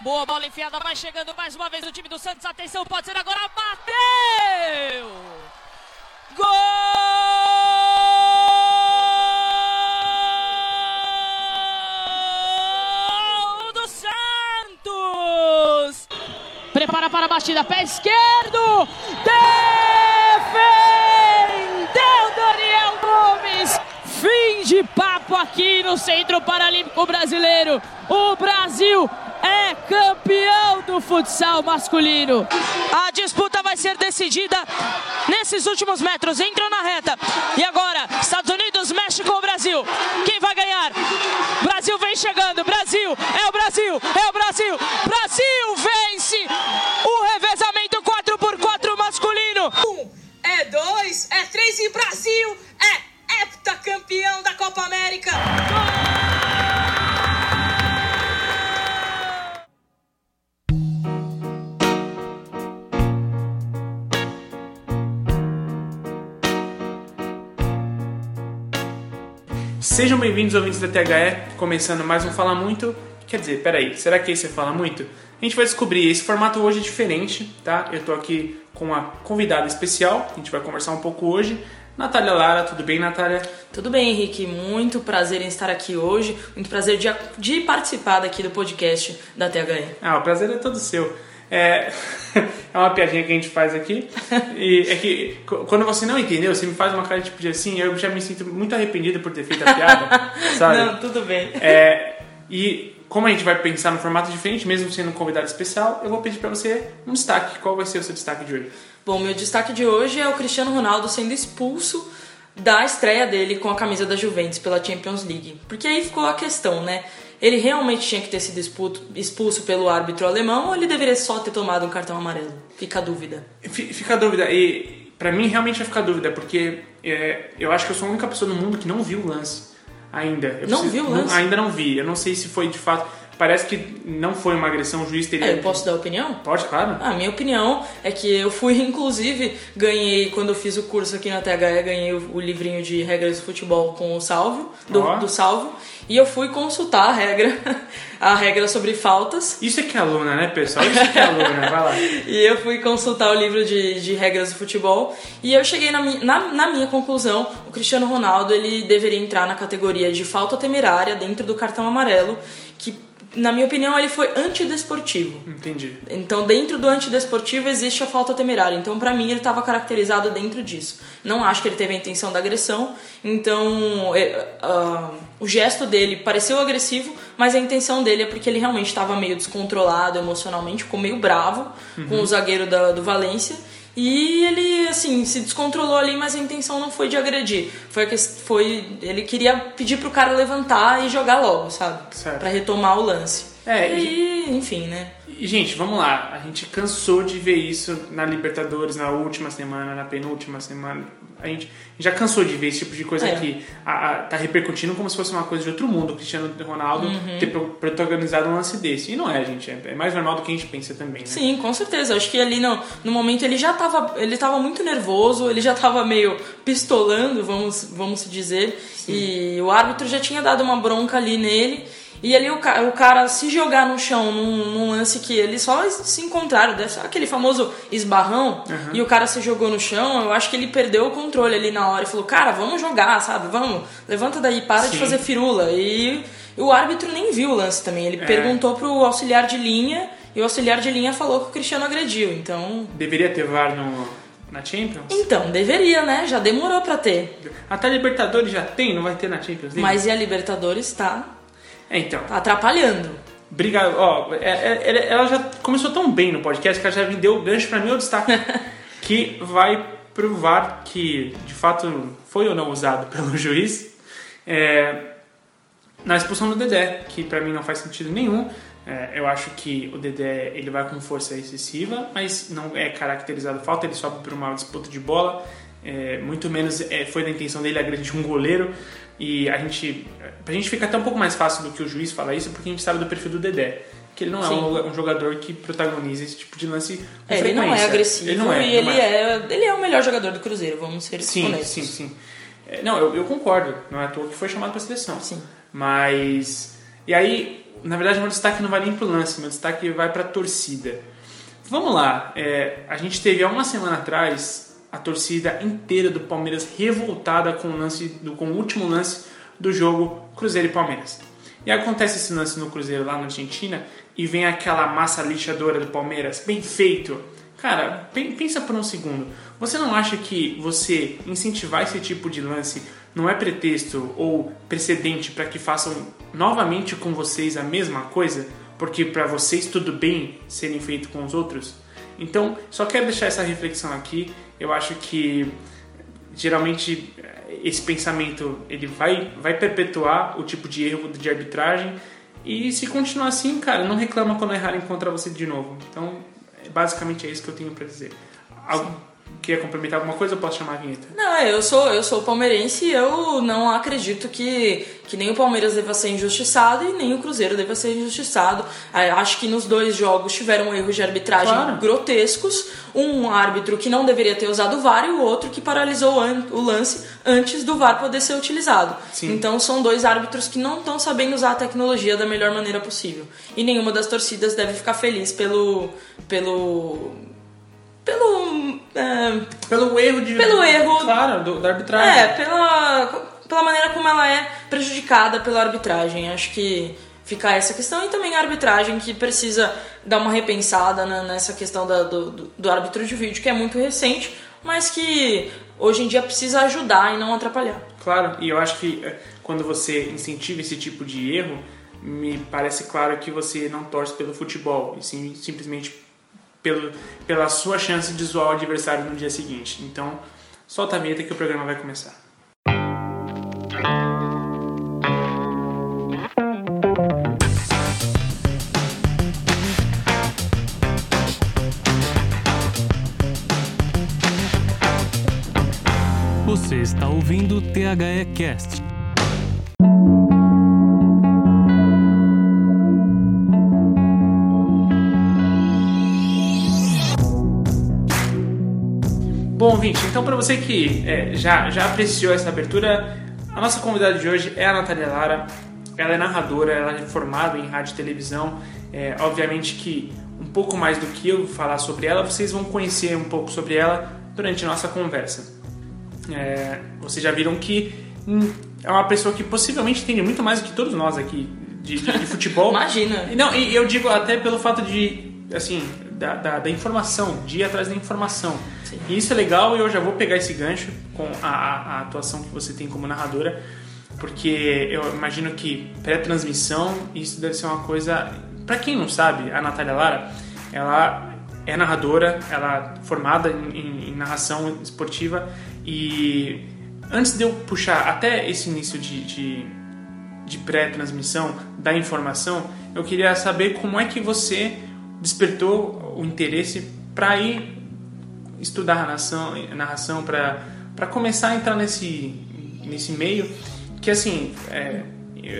Boa bola enfiada, vai chegando mais uma vez o time do Santos. Atenção, pode ser agora. Bateu! Gol do Santos! Prepara para a batida, pé esquerdo! Defendeu Daniel Gomes! Fim de papo aqui no Centro Paralímpico Brasileiro. O Brasil campeão do futsal masculino. A disputa vai ser decidida nesses últimos metros. Entrou na reta. E agora, Estados Unidos mexe com o Brasil. Quem vai ganhar? Brasil vem chegando. Brasil, é ouvintes da THE, começando mais um Fala Muito. Quer dizer, peraí, será que esse é Fala Muito? A gente vai descobrir, esse formato hoje é diferente, tá? Eu tô aqui com uma convidada especial, a gente vai conversar um pouco hoje. Natália Lara, tudo bem, Natália? Tudo bem, Henrique. Muito prazer em estar aqui hoje. Muito prazer de, de participar daqui do podcast da THE. Ah, o prazer é todo seu. É, é uma piadinha que a gente faz aqui. E é que quando você não entendeu, você me faz uma cara tipo de assim, eu já me sinto muito arrependido por ter feito a piada, sabe? Não, tudo bem. É, e como a gente vai pensar no formato diferente, mesmo sendo um convidado especial, eu vou pedir pra você um destaque. Qual vai ser o seu destaque de hoje? Bom, meu destaque de hoje é o Cristiano Ronaldo sendo expulso da estreia dele com a camisa da Juventus pela Champions League. Porque aí ficou a questão, né? Ele realmente tinha que ter sido expulso, expulso pelo árbitro alemão ou ele deveria só ter tomado um cartão amarelo? Fica a dúvida. Fi- Fica a dúvida. E pra mim realmente vai ficar a dúvida, porque é, eu acho que eu sou a única pessoa no mundo que não viu o lance ainda. Eu Não viu o lance? ainda não vi. Eu não sei se foi de fato. Parece que não foi uma agressão, o juiz teria. É, eu posso dar opinião? Pode, claro. A minha opinião é que eu fui, inclusive, ganhei, quando eu fiz o curso aqui na THE, ganhei o, o livrinho de regras do futebol com o Salvio, do, Ó. do Salvio, e eu fui consultar a regra, a regra sobre faltas, Isso é que é aluna, né, pessoal? Isso é que é aluna. Vai lá. e eu fui consultar o livro de, de regras do futebol, e eu cheguei na, na, na minha conclusão, o Cristiano Ronaldo, ele deveria entrar na categoria de falta temerária dentro do cartão amarelo, que, na minha opinião, ele foi antidesportivo. Entendi. Então, dentro do antidesportivo existe a falta temerária. Então, pra mim, ele estava caracterizado dentro disso. Não acho que ele teve a intenção da agressão. Então, ah, o gesto dele pareceu agressivo, mas a intenção dele é porque ele realmente estava meio descontrolado emocionalmente, ficou meio bravo com o zagueiro da, do Valência. E ele, assim, se descontrolou ali, mas a intenção não foi de agredir. Foi, que, foi ele queria pedir pro cara levantar e jogar logo, sabe? Certo. Pra retomar o lance. É, e, enfim, né? E, gente, vamos lá. A gente cansou de ver isso na Libertadores, na última semana, na penúltima semana. A gente já cansou de ver esse tipo de coisa É. que a, a, tá repercutindo como se fosse uma coisa de outro mundo. O Cristiano Ronaldo Uhum. ter pro- protagonizado um lance desse. E não é, gente. É, é mais normal do que a gente pensa também, né? Sim, com certeza. Acho que ali no, no momento ele já tava, ele tava muito nervoso, ele já tava meio pistolando, vamos, vamos dizer. E o árbitro já tinha dado uma bronca ali nele. E ali o, ca- o cara se jogar no chão num, num lance que eles só se encontraram, ser aquele famoso esbarrão, e o cara se jogou no chão, eu acho que ele perdeu o controle ali na hora e falou, cara, vamos jogar, sabe? Vamos, levanta daí, para de Sim. fazer firula. E o árbitro nem viu o lance também, ele perguntou pro auxiliar de linha e o auxiliar de linha falou que o Cristiano agrediu. Então, Deveria ter VAR no, na Champions? então deveria, né? Já demorou pra ter. Até Libertadores já tem, não vai ter na Champions League? Mas e a Libertadores tá, É, então. tá atrapalhando. Obrigado. Ó, é- é- ela já começou tão bem no podcast que ela já me deu o gancho pra mim o destaque. que vai provar que, de fato, foi ou não usado pelo juiz na expulsão do Dedé, que pra mim não faz sentido nenhum. É, eu acho que o Dedé ele vai com força excessiva, mas não é caracterizado falta, ele sobe por uma disputa de bola. É, muito menos é, foi da intenção dele agredir um goleiro. E a gente, pra gente fica até um pouco mais fácil do que o juiz falar isso, porque a gente sabe do perfil do Dedé. Que ele não é Sim. um, um jogador que protagoniza esse tipo de lance com É, ele não é agressivo Ele não é, e não ele é. é. ele é o melhor jogador do Cruzeiro, vamos ser Sim, honestos. sim, sim. É, Não, eu, eu concordo. Não é à toa que foi chamado pra seleção. Sim. Mas. E aí, na verdade, meu destaque não vai nem pro lance, meu destaque vai pra torcida. Vamos lá, é, a gente teve há uma semana atrás a torcida inteira do Palmeiras revoltada com o, lance, com o último lance do jogo Cruzeiro e Palmeiras. E acontece esse lance no Cruzeiro lá na Argentina e vem aquela massa lixadora do Palmeiras, bem feito. Cara, pensa por um segundo. Você não acha que você incentivar esse tipo de lance não é pretexto ou precedente para que façam novamente com vocês a mesma coisa? Porque para vocês tudo bem serem feito com os outros? Então, só quero deixar essa reflexão aqui. Eu acho que geralmente esse pensamento ele vai, vai perpetuar o tipo de erro de arbitragem e se continuar assim, cara, não reclama quando errarem contra você de novo. Então, basicamente é isso que eu tenho para dizer. Algo, Quer complementar alguma coisa ou posso chamar a vinheta? Não, é, eu sou, eu sou palmeirense e eu não acredito que, que nem o Palmeiras deva ser injustiçado e nem o Cruzeiro deva ser injustiçado. Acho que nos dois jogos tiveram erros de arbitragem claro. grotescos. Um árbitro que não deveria ter usado o VAR e o outro que paralisou o lance antes do VAR poder ser utilizado. Sim. Então são dois árbitros que não estão sabendo usar a tecnologia da melhor maneira possível. E nenhuma das torcidas deve ficar feliz pelo. pelo pelo. É, pelo erro de. Pelo erro. Claro, do, da arbitragem. É, pela, pela maneira como ela é prejudicada pela arbitragem. Acho que fica essa questão e também a arbitragem que precisa dar uma repensada nessa questão da, do, do árbitro de vídeo, que é muito recente, mas que hoje em dia precisa ajudar e não atrapalhar. Claro, e eu acho que é, quando você incentiva esse tipo de erro, me parece claro que você não torce pelo futebol, e sim simplesmente pelo, pela sua chance de zoar o adversário no dia seguinte. Então, solta a vinheta que o programa vai começar. Você está ouvindo o THE Cast Bom, ouvinte, então para você que é, já, já apreciou essa abertura, a nossa convidada de hoje é a Natália Lara. Ela é narradora, ela é formada em rádio e televisão. É, obviamente que um pouco mais do que eu falar sobre ela, vocês vão conhecer um pouco sobre ela durante a nossa conversa. É, vocês já viram que hum, é uma pessoa que possivelmente entende muito mais do que todos nós aqui de, de, de futebol. Imagina! Não, e eu digo até pelo fato de, assim, da, da, da informação, de ir atrás da informação. Sim. E isso é legal e eu já vou pegar esse gancho com a, a, atuação que você tem como narradora, porque eu imagino que pré-transmissão, isso deve ser uma coisa. Para quem não sabe, a Natália Lara, ela é narradora, ela é formada em, em, em narração esportiva e antes de eu puxar até esse início de, de, de pré-transmissão da informação, eu queria saber como é que você despertou o interesse para ir estudar narração, narração para começar a entrar nesse, nesse meio, que assim, é,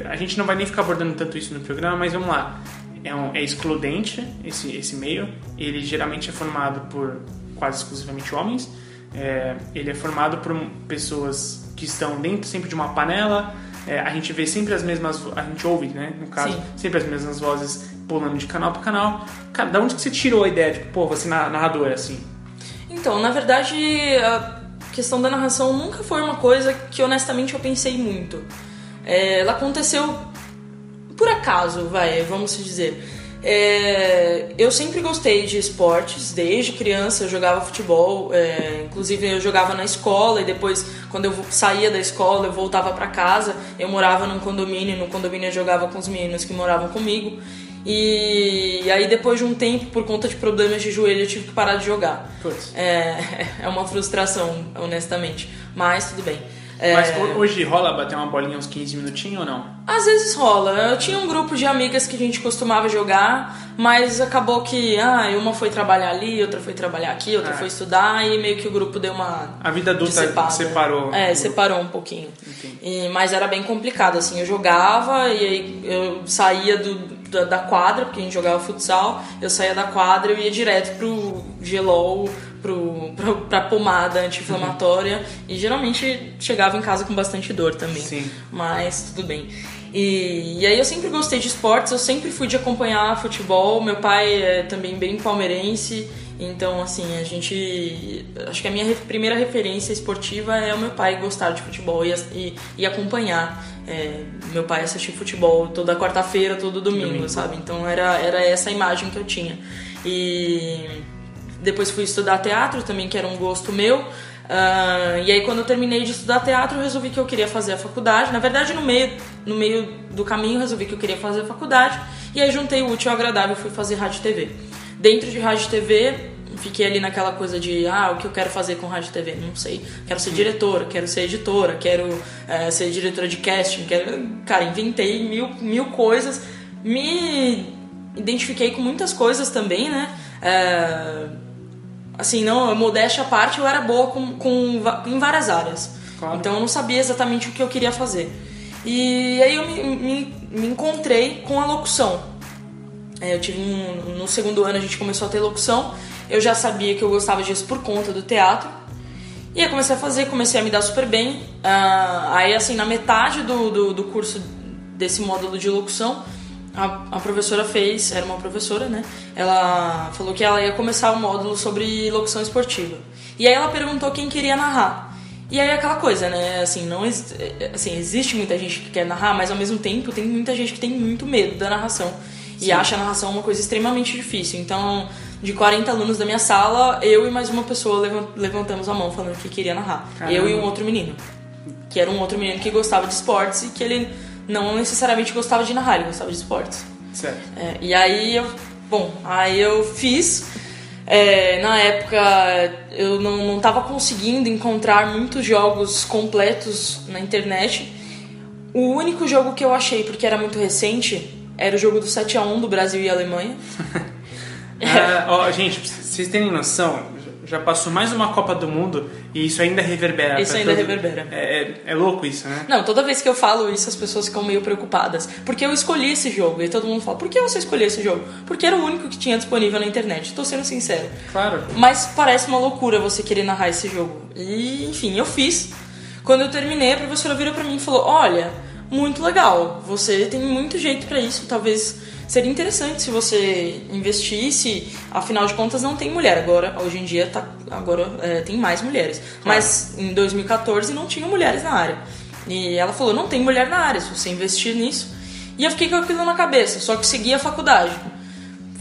a gente não vai nem ficar abordando tanto isso no programa, mas vamos lá. É, um, é excludente esse, esse meio, ele geralmente é formado por quase exclusivamente homens, é, ele é formado por pessoas que estão dentro sempre de uma panela, é, a gente vê sempre as mesmas, a gente ouve, né, no caso, Sim. sempre as mesmas vozes pulando de canal para canal. Da onde que você tirou a ideia de, pô, você narrador assim? Então, na verdade, a questão da narração nunca foi uma coisa que honestamente eu pensei muito. É, ela aconteceu por acaso, vai, vamos dizer. É, eu sempre gostei de esportes, desde criança eu jogava futebol, é, inclusive eu jogava na escola e depois, quando eu saía da escola, eu voltava para casa. Eu morava num condomínio, no condomínio eu jogava com os meninos que moravam comigo. E, aí depois de um tempo, por conta de problemas de joelho, eu tive que parar de jogar. É, é uma frustração, honestamente. Mas tudo bem. É... Mas hoje rola bater uma bolinha uns 15 minutinhos ou não? Às vezes rola. Eu tinha um grupo de amigas que a gente costumava jogar, mas acabou que ah, uma foi trabalhar ali, outra foi trabalhar aqui, outra é. foi estudar e meio que o grupo deu uma. A vida adulta separou. É, separou um pouquinho. E, mas era bem complicado, assim. Eu jogava e aí eu saía do, da, da quadra, porque a gente jogava futsal, eu saía da quadra e ia direto pro gelol pro, pro, pra pomada anti-inflamatória e geralmente chegava em casa com bastante dor também. Sim. Mas tudo bem. E, e aí eu sempre gostei de esportes, eu sempre fui de acompanhar futebol. Meu pai é também bem palmeirense, então assim, a gente. Acho que a minha re- primeira referência esportiva é o meu pai gostar de futebol e, e, e acompanhar. É, meu pai assistir futebol toda quarta-feira, todo domingo, Domingo. sabe? Então era, era essa imagem que eu tinha. E depois fui estudar teatro também, que era um gosto meu. Ah, e aí quando eu terminei de estudar teatro, eu resolvi que eu queria fazer a faculdade. Na verdade, no meio, no meio do caminho, eu resolvi que eu queria fazer a faculdade. E aí juntei o útil ao agradável e fui fazer rádio e TV. Dentro de rádio e TV, fiquei ali naquela coisa de, ah, o que eu quero fazer com rádio e TV? Não sei. Quero ser diretora, quero ser editora, quero eh, ser diretora de casting, quero... Cara, inventei mil, mil coisas. Me identifiquei com muitas coisas também, né? Eh, assim, não, modéstia à parte, eu era boa com, com, em várias áreas. Claro. Então eu não sabia exatamente o que eu queria fazer. E aí eu me, me, me encontrei com a locução. É, eu tive um, no segundo ano a gente começou a ter locução. Eu já sabia que eu gostava disso por conta do teatro. E aí comecei a fazer, comecei a me dar super bem. Ah, aí assim, na metade do, do, do curso desse módulo de locução, a, a professora fez, era uma professora, né? Ela falou que ela ia começar o módulo sobre locução esportiva. E aí ela perguntou quem queria narrar. E aí aquela coisa, né? Assim, não ex- assim, existe muita gente que quer narrar, mas ao mesmo tempo tem muita gente que tem muito medo da narração. E acha a narração uma coisa extremamente difícil. Então, de 40 alunos da minha sala, eu e mais uma pessoa levan- levantamos a mão falando que queria narrar. Caramba. Eu e um outro menino. Que era um outro menino que gostava de esportes e que ele não necessariamente gostava de narrar, ele gostava de esportes. Certo. É, e aí eu, bom, aí eu fiz. É, na época eu não, não tava conseguindo encontrar muitos jogos completos na internet. O único jogo que eu achei, porque era muito recente, era o jogo do 7x1 do Brasil e Alemanha. Ah, ó, gente, vocês terem noção, já passou mais uma Copa do Mundo e isso ainda reverbera. Isso ainda todo- reverbera. É, é, é louco isso, né? Não, toda vez que eu falo isso, as pessoas ficam meio preocupadas. Porque eu escolhi esse jogo. E todo mundo fala, por que você escolheu esse jogo? Porque era o único que tinha disponível na internet. Tô sendo sincero. Claro. Mas parece uma loucura você querer narrar esse jogo. E, enfim, eu fiz. Quando eu terminei, a professora virou pra mim e falou: Olha, muito legal, você tem muito jeito pra isso, talvez seria interessante se você investisse. Afinal de contas, não tem mulher agora. Hoje em dia, tá, agora é, tem mais mulheres. Mas em 2014 não tinha mulheres na área. E ela falou: Não tem mulher na área, se você investir nisso. E eu fiquei com aquilo na cabeça, só que segui a faculdade.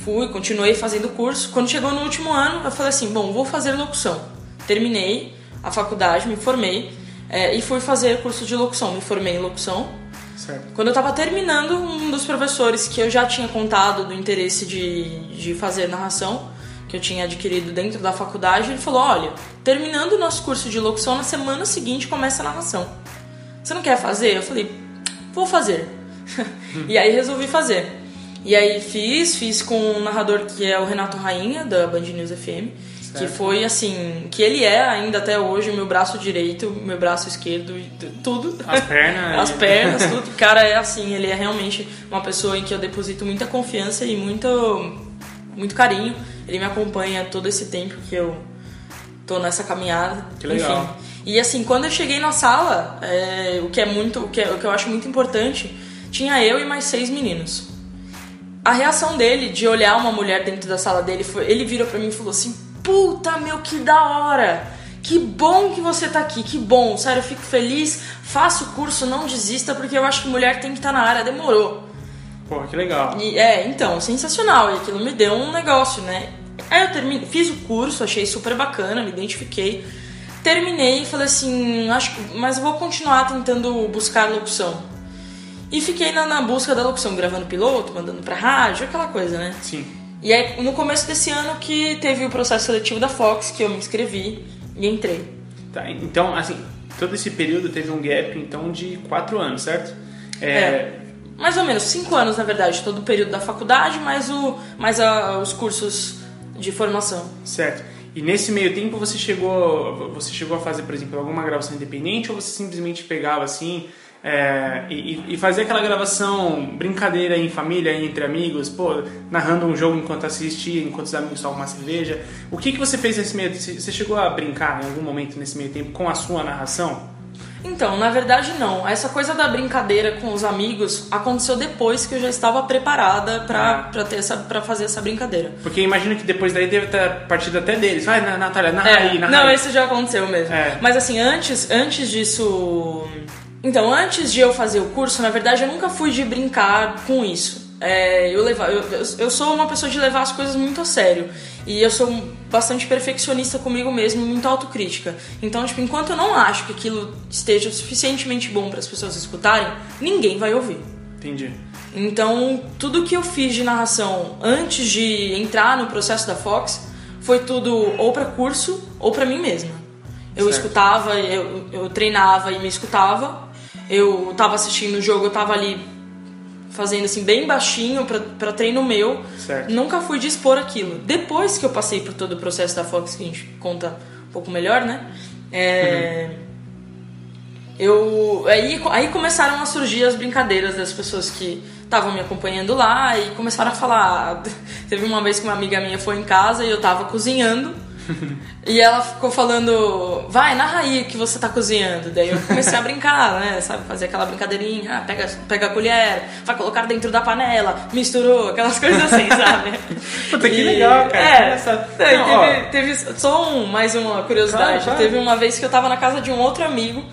Fui, continuei fazendo curso. Quando chegou no último ano, eu falei assim: bom, vou fazer locução. Terminei a faculdade, me formei é, e fui fazer curso de locução. Me formei em locução. Certo. Quando eu tava terminando, um dos professores que eu já tinha contado do interesse de, de fazer narração, que eu tinha adquirido dentro da faculdade, ele falou: olha, terminando o nosso curso de locução, na semana seguinte começa a narração. Você não quer fazer? Eu falei: vou fazer. e aí resolvi fazer. E aí fiz, fiz com um narrador que é o Renato Rainha, da Band News FM, que foi assim, que ele é ainda até hoje o meu braço direito, meu braço esquerdo, tudo. As pernas. As pernas, tudo. Cara, é assim, ele é realmente uma pessoa em que eu deposito muita confiança e muito, muito carinho. Ele me acompanha todo esse tempo que eu tô nessa caminhada. Que legal. Enfim. E assim, quando eu cheguei na sala, é, o que é muito, o que, é- o que eu acho muito importante, tinha eu e mais seis meninos. A reação dele de olhar uma mulher dentro da sala dele foi, ele virou pra mim e falou assim: "Puta, meu, que da hora! Que bom que você tá aqui, que bom. Sério, eu fico feliz. Faça o curso, não desista, porque eu acho que mulher tem que estar na área. Demorou." Pô, que legal. E, é, então, sensacional. E aquilo me deu um negócio, né? Aí eu terminei, fiz o curso, achei super bacana, me identifiquei. Terminei e falei assim, acho que, mas eu vou continuar tentando buscar locução. E fiquei na, na busca da locução, gravando piloto, mandando pra rádio, aquela coisa, né? Sim. E aí, no começo desse ano que teve o processo seletivo da Fox, que eu me inscrevi e entrei. Tá, então, assim, todo esse período teve um gap, então, de quatro anos, certo? É. Mais ou menos, cinco anos, na verdade, todo o período da faculdade, mais, o, mais a- os cursos de formação. Certo. E nesse meio tempo você chegou, você chegou a fazer, por exemplo, alguma gravação independente ou você simplesmente pegava assim é, e, e fazia aquela gravação brincadeira em família, entre amigos, pô, narrando um jogo enquanto assistia, enquanto os amigos tomavam uma cerveja. O que, que você fez nesse meio? Você você chegou a brincar em algum momento nesse meio tempo com a sua narração? Então, na verdade não. Essa coisa da brincadeira com os amigos aconteceu depois que eu já estava preparada pra, Ah. ter essa, pra fazer essa brincadeira. Porque imagino que depois daí deve ter partido até deles. Vai, Na- Natália, narra É, aí, narra não, aí. esse já aconteceu mesmo. É. Mas assim, antes, antes disso. Então, antes de eu fazer o curso, na verdade, eu nunca fui de brincar com isso. É, eu, levar, eu, eu- sou uma pessoa de levar as coisas muito a sério. E eu sou bastante perfeccionista comigo mesmo, muito autocrítica. Então, tipo, enquanto eu não acho que aquilo esteja suficientemente bom para as pessoas escutarem, ninguém vai ouvir. Entendi. Então, tudo que eu fiz de narração antes de entrar no processo da Fox foi tudo ou para curso ou para mim mesma. Eu Certo. escutava, eu, eu treinava e me escutava. Eu tava assistindo o jogo, eu tava ali fazendo assim bem baixinho pra- pra treino meu. Certo. Nunca fui de expor aquilo. Depois que eu passei por todo o processo da Fox, que a gente conta um pouco melhor, né? É, eu aí, aí começaram a surgir as brincadeiras das pessoas que estavam me acompanhando lá e começaram a falar. Teve uma vez que uma amiga minha foi em casa e eu tava cozinhando. E ela ficou falando, vai, narra aí que você tá cozinhando. Daí eu comecei a brincar, né? Sabe, fazer aquela brincadeirinha, ah, pega, pega a colher, vai colocar dentro da panela, misturou, aquelas coisas assim, sabe? Puta, que E- legal, cara. É, Essa- Não, ó. teve, teve só um, mais uma curiosidade. Claro, claro. Teve uma vez que eu tava na casa de um outro amigo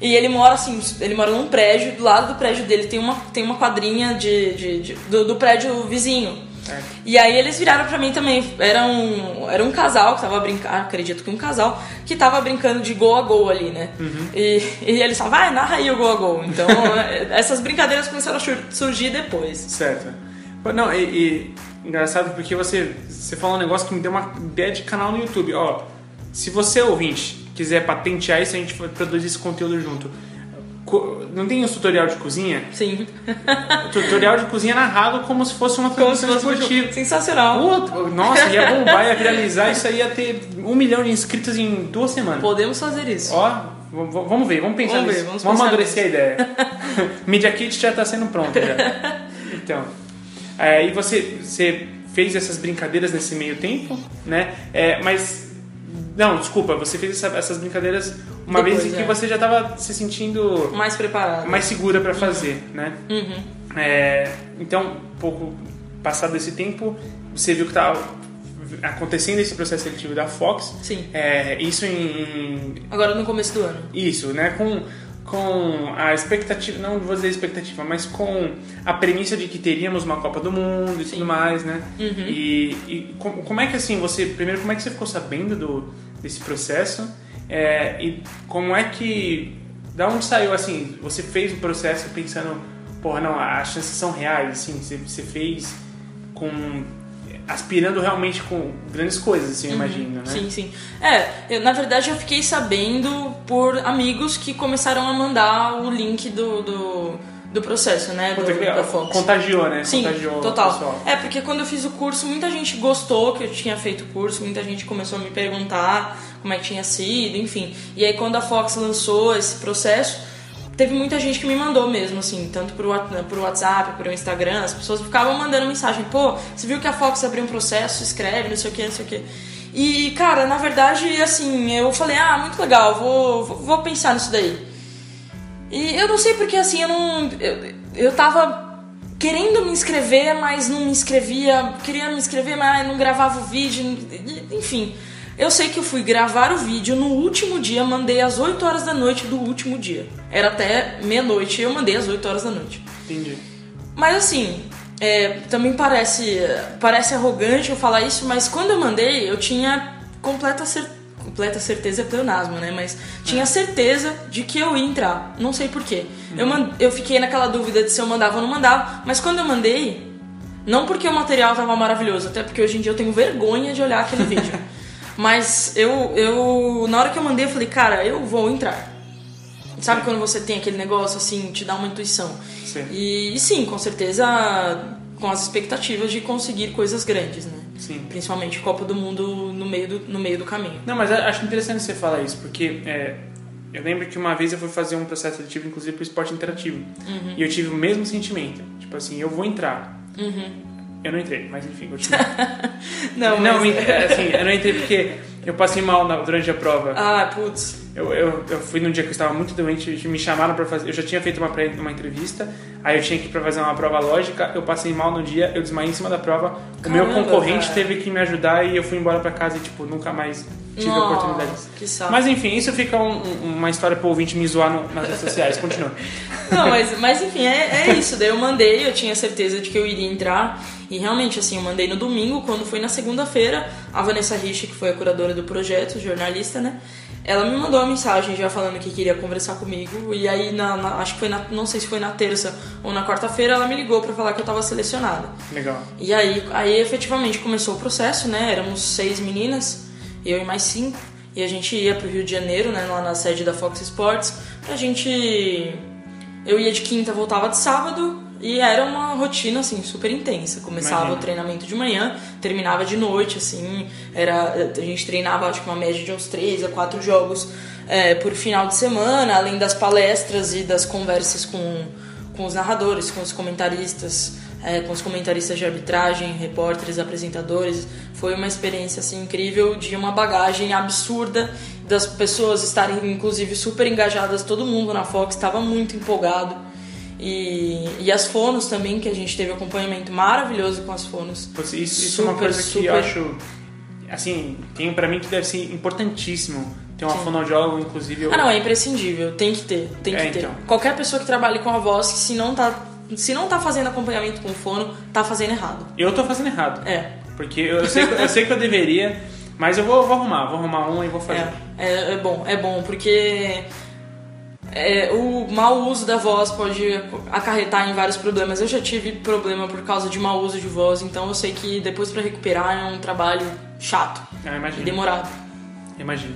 e ele mora assim, ele mora num prédio, do lado do prédio dele tem uma, tem uma quadrinha de, de- de- do, do prédio vizinho. Certo. E aí eles viraram pra mim também. Era um, era um casal que tava brincando, acredito que um casal, que tava brincando de gol a gol ali, né? Uhum. E, e eles falavam, vai, narra aí o gol a gol. Então, essas brincadeiras começaram a sur- surgir depois. Certo. Não, e, e engraçado porque você, você falou um negócio que me deu uma ideia de canal no YouTube. Ó, se você ouvinte quiser patentear isso, a gente vai produzir esse conteúdo junto. Não tem os tutorial de cozinha? Sim. Tutorial de cozinha narrado como se fosse uma transmissão um esportiva. Sensacional. Puta, Nossa, ia bombar, ia viralizar, isso aí ia ter um milhão de inscritos em duas semanas. Podemos fazer isso. Ó, vamos ver, vamos pensar Vamos ver, nisso. vamos vamos pensar amadurecer a ideia. Media Kit já tá sendo pronto já. Então, é, e você, você fez essas brincadeiras nesse meio tempo, né? É, mas, não, desculpa, você fez essa- essas brincadeiras uma Depois, vez em que é. você já estava se sentindo Mais preparado. mais segura para fazer, né? Uhum. É, então, um pouco passado esse tempo, você viu que estava acontecendo esse processo seletivo da Fox. Sim. É, isso em Agora no começo do ano. isso, né? Com, com a expectativa, não vou dizer expectativa, mas com a premissa de que teríamos uma Copa do Mundo e tudo mais, né? E, e com- como é que assim, você, primeiro, como é que você ficou sabendo do, desse processo? É, e como é que, da onde saiu, assim, você fez o processo pensando, porra, não, as chances são reais, assim, você, você fez com, aspirando realmente com grandes coisas, assim, eu imagino, né? Sim, sim. É, eu, na verdade eu fiquei sabendo por amigos que começaram a mandar o link do, do, do processo, né? Do, Puta, que da Fox. Contagiou, né? Sim, Contagiou total. É, porque quando eu fiz o curso, muita gente gostou que eu tinha feito o curso, muita gente começou a me perguntar como é que tinha sido, enfim. E aí quando a Fox lançou esse processo, teve muita gente que me mandou mesmo, assim, tanto pro, What- pro WhatsApp, pro Instagram, as pessoas ficavam mandando mensagem, pô, você viu que a Fox abriu um processo, escreve, não sei o que, não sei o que. E, cara, na verdade, assim, eu falei, ah, muito legal, vou, vou, vou pensar nisso daí. E eu não sei porque assim, eu não. Eu, eu tava querendo me inscrever, mas não me inscrevia. Queria me inscrever, mas não gravava o vídeo. Enfim. Eu sei que eu fui gravar o vídeo no último dia, mandei às 8 horas da noite do último dia. Era até meia-noite, eu mandei às 8 horas da noite. Entendi. Mas assim, é, também parece, parece arrogante eu falar isso, mas quando eu mandei, eu tinha completa certeza. Completa certeza é pleonasmo, né? Mas tinha certeza de que eu ia entrar. Não sei porquê. Eu, man- eu fiquei naquela dúvida de se eu mandava ou não mandava. Mas quando eu mandei, não porque o material tava maravilhoso, até porque hoje em dia eu tenho vergonha de olhar aquele vídeo. Mas eu, eu. Na hora que eu mandei, eu falei, cara, eu vou entrar. Sabe quando você tem aquele negócio assim, te dá uma intuição? Sim. E, e sim, com certeza com as expectativas de conseguir coisas grandes, né? Sim. Principalmente Copa do Mundo no meio do, no meio do caminho. Não, mas acho interessante você falar isso, porque é, eu lembro que uma vez eu fui fazer um processo seletivo, inclusive para esporte interativo. Uhum. E eu tive o mesmo sentimento. Tipo assim, eu vou entrar. Eu não entrei, mas enfim, continua. Não, não, mas... é, assim, eu não entrei porque eu passei mal na- durante a prova. Ah, putz. Eu, eu, eu fui num dia que eu estava muito doente, me chamaram para fazer. Eu já tinha feito uma, pré- uma entrevista, aí eu tinha que ir para fazer uma prova lógica. Eu passei mal no dia, eu desmaiei em cima da prova. o meu Caramba, concorrente cara. teve que me ajudar e eu fui embora para casa e, tipo, nunca mais tive a Nossa, oportunidade disso. que saco. Mas enfim, isso fica um- uma história pro ouvinte me zoar no- nas redes sociais. Continua. Não, mas, mas enfim, é, é isso. Daí eu mandei, eu tinha certeza de que eu iria entrar. E realmente, assim, eu mandei no domingo, quando foi na segunda-feira, a Vanessa Rich, que foi a curadora do projeto, jornalista, né? Ela me mandou uma mensagem já falando que queria conversar comigo. E aí, na, na- acho que foi na, não sei se foi na terça ou na quarta-feira, ela me ligou pra falar que eu tava selecionada. Legal. E aí, aí efetivamente começou o processo, né? Éramos seis meninas, eu e mais cinco. E a gente ia pro Rio de Janeiro, né? Lá na sede da Fox Sports. A gente. Eu ia de quinta, voltava de sábado. E era uma rotina, assim, super intensa. Começava Imagino. o treinamento de manhã, terminava de noite, assim. Era, a gente treinava, acho que uma média de uns três a quatro jogos é, por final de semana, além das palestras e das conversas com, com os narradores, com os comentaristas, é, com os comentaristas de arbitragem, repórteres, apresentadores. Foi uma experiência assim incrível, de uma bagagem absurda das pessoas estarem inclusive super engajadas, todo mundo na Fox estava muito empolgado. E, e as fonos também, que a gente teve acompanhamento maravilhoso com as fonos. Isso, isso é uma Super, coisa que eu super. acho. Assim, tem pra mim que deve ser importantíssimo ter uma Sim. fonoaudióloga, inclusive. Eu, Ah, não, é imprescindível, tem que ter, tem que É, ter. então. Qualquer pessoa que trabalhe com a voz, que se não tá, se não tá fazendo acompanhamento com fono, tá fazendo errado. eu tô fazendo errado. É, Porque eu sei, que- eu sei que eu deveria, mas eu vou, vou arrumar, vou arrumar uma e vou fazer. é, é, é bom, é bom, porque é, o mau uso da voz pode acarretar em vários problemas. Eu já tive problema por causa de mau uso de voz, então eu sei que depois pra recuperar é um trabalho chato Ah, e demorado. Imagina.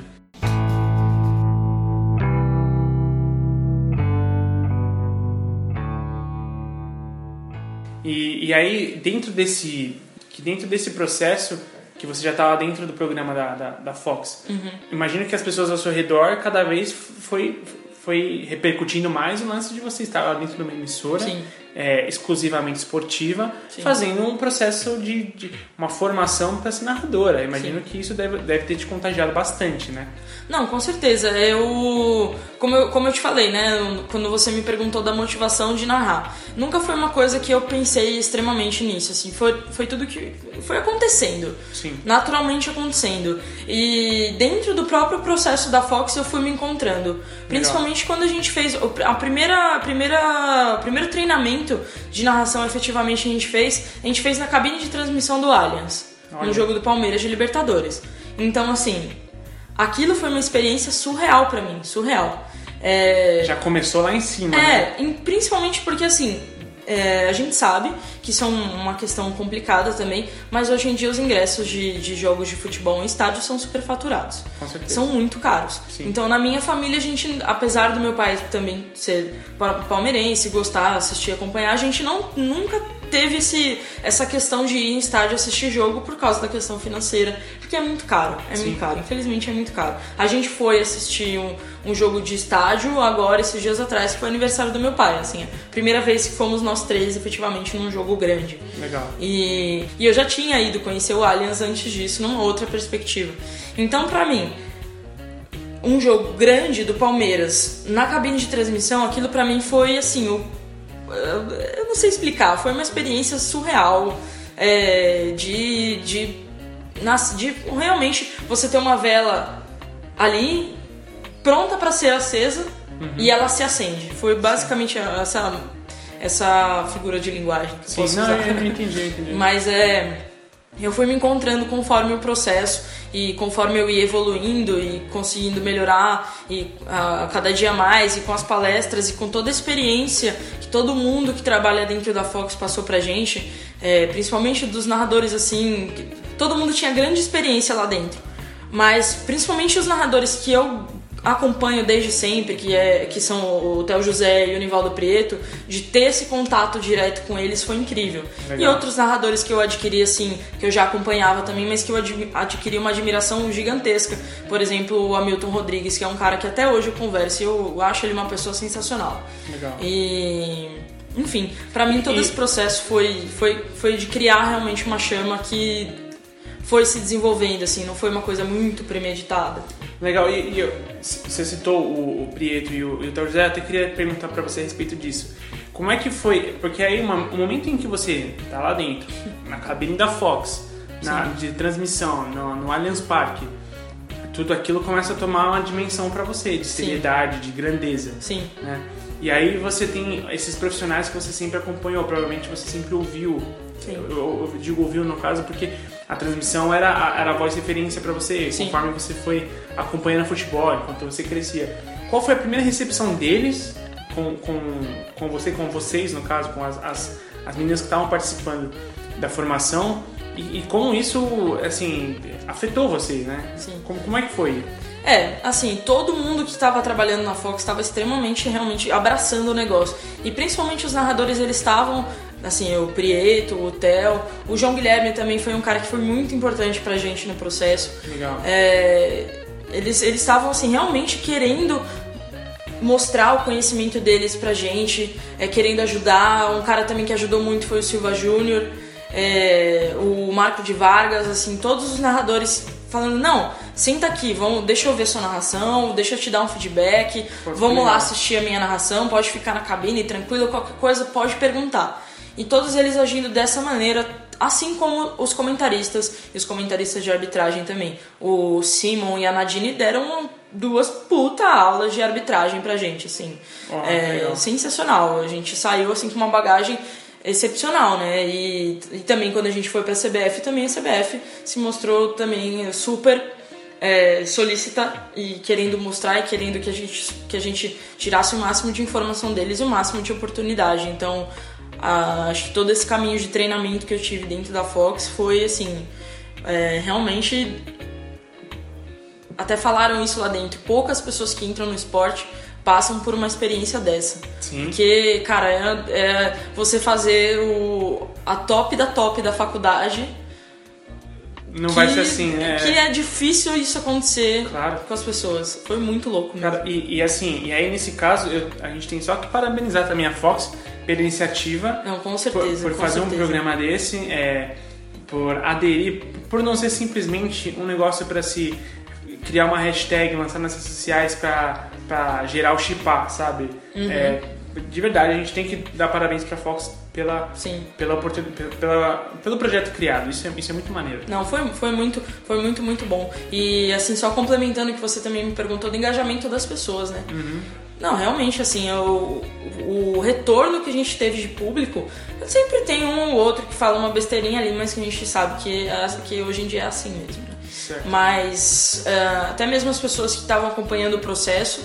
E, e aí, dentro desse, que dentro desse processo, que você já estava dentro do programa da, da, da Fox, Uhum. imagino que as pessoas ao seu redor cada vez foi, foi repercutindo mais o lance de você estar lá dentro de uma emissora Sim. É, exclusivamente esportiva, Sim. fazendo um processo de, de uma formação para ser narradora. Imagino que isso deve, deve ter te contagiado bastante, né? Não, com certeza. Eu como, eu, como eu te falei, né? Quando você me perguntou da motivação de narrar. Nunca foi uma coisa que eu pensei extremamente nisso, assim. Foi, foi tudo que foi acontecendo. Sim. Naturalmente acontecendo. E dentro do próprio processo da Fox eu fui me encontrando. Principalmente quando a gente fez a primeira, a primeira, primeiro treinamento de narração efetivamente a gente fez, a gente fez na cabine de transmissão do Allianz, Olha. no jogo do Palmeiras de Libertadores. Então, assim, aquilo foi uma experiência surreal pra mim, surreal. É, Já começou lá em cima, né? é, em- principalmente porque assim, é, a gente sabe que isso é um- uma questão complicada também, mas hoje em dia os ingressos de, de jogos de futebol em estádio são superfaturados. Com certeza. São muito caros. Sim. Então na minha família a gente, apesar do meu pai também ser pa- palmeirense, gostar, assistir, acompanhar, a gente não nunca teve esse, essa questão de ir em estádio assistir jogo por causa da questão financeira, porque é muito caro, é Sim. muito caro, infelizmente é muito caro. A gente foi assistir um, um jogo de estádio agora, esses dias atrás, que foi aniversário do meu pai, assim, a primeira vez que fomos nós três efetivamente num jogo grande. Legal. E, e eu já tinha ido conhecer o Allianz antes disso, numa outra perspectiva. Então, pra mim, um jogo grande do Palmeiras na cabine de transmissão, aquilo pra mim foi assim, o, eu não sei explicar, foi uma experiência surreal é, de, de, de realmente você ter uma vela ali pronta pra ser acesa e ela se acende. Foi basicamente essa, essa figura de linguagem que Sim, posso não, usar. eu entendi, eu entendi. Mas é. Eu fui me encontrando conforme o processo e conforme eu ia evoluindo e conseguindo melhorar e a cada dia mais e com as palestras e com toda a experiência que todo mundo que trabalha dentro da Fox passou pra gente, é, principalmente dos narradores assim, todo mundo tinha grande experiência lá dentro. Mas principalmente os narradores que eu acompanho desde sempre, que, é, que são o Theo José e o Nivaldo Prieto, de ter esse contato direto com eles foi incrível. E Legal. outros narradores que eu adquiri, assim, que eu já acompanhava também, mas que eu adquiri uma admiração gigantesca. Por exemplo, o Hamilton Rodrigues, que é um cara que até hoje eu converso e eu acho ele uma pessoa sensacional. Legal. E. Enfim, pra mim todo E- esse processo foi, foi, foi de criar realmente uma chama que foi se desenvolvendo, assim, não foi uma coisa muito premeditada. Legal, e, e eu- você citou o, o Prieto e o, e o José, eu até queria perguntar pra você a respeito disso. Como é que foi? Porque aí uma, o momento em que você tá lá dentro, na cabine da Fox, na, de transmissão, no, no Allianz Parque, tudo aquilo começa a tomar uma dimensão pra você, de Sim. seriedade, de grandeza. Sim. né? E aí você tem esses profissionais que você sempre acompanhou, provavelmente você sempre ouviu. Sim. Eu- eu digo ouviu no caso porque a transmissão era a, era a voz referência pra você, Sim. conforme você foi acompanhando futebol, enquanto você crescia. Qual foi a primeira recepção deles com, com, com você, com vocês no caso, com as, as, as meninas que estavam participando da formação? E, e como isso, assim, afetou vocês, né? Sim. Como, como é que foi? É, assim, todo mundo que estava trabalhando na Fox estava extremamente, realmente abraçando o negócio. E principalmente os narradores, eles estavam, assim, o Prieto, o Theo, o João Guilherme também foi um cara que foi muito importante pra gente no processo. Legal. É, eles eles estavam, assim, realmente querendo mostrar o conhecimento deles pra gente, é, querendo ajudar. Um cara também que ajudou muito foi o Silva Júnior, é, o Marco de Vargas, assim, todos os narradores falando, não, senta aqui, vamos, deixa eu ver sua narração, deixa eu te dar um feedback, vamos lá assistir a minha narração, pode ficar na cabine tranquilo, qualquer coisa pode perguntar. E todos eles agindo dessa maneira, assim como os comentaristas e os comentaristas de arbitragem também. O Simon e a Nadine deram duas puta aulas de arbitragem pra gente, assim. É, sensacional. A gente saiu assim com uma bagagem excepcional, né? E, e também quando a gente foi pra CBF, também a CBF se mostrou também super é, solícita e querendo mostrar e querendo que a gente que a gente tirasse o máximo de informação deles e o máximo de oportunidade. Então, a- acho que todo esse caminho de treinamento que eu tive dentro da Fox foi assim, é, realmente até falaram isso lá dentro. Poucas pessoas que entram no esporte passam por uma experiência dessa. Sim. Porque, cara, é, é você fazer o, a top da top da faculdade. Não que, vai ser assim, né? Que é difícil isso acontecer Claro. com as pessoas. Foi muito louco mesmo. Cara, e, e assim, e aí nesse caso, eu- a gente tem só que parabenizar também a Fox pela iniciativa, Não, com por, certeza. por com fazer um certeza. programa desse, é, por aderir, por não ser simplesmente um negócio para se criar uma hashtag, lançar nas redes sociais pra gerar o chipar, sabe? Uhum. É, de verdade, a gente tem que dar parabéns pra Fox pela, Sim. pela oportunidade, pela, pelo projeto criado. Isso é, isso é muito maneiro. Não, foi, foi muito, foi muito, muito bom. E assim, só complementando que você também me perguntou do engajamento das pessoas, né? Não, realmente, assim, o, o retorno que a gente teve de público, sempre tem um ou outro que fala uma besteirinha ali, mas que a gente sabe que, é- que hoje em dia é assim mesmo. né? Mas ah, até mesmo as pessoas que estavam acompanhando o processo,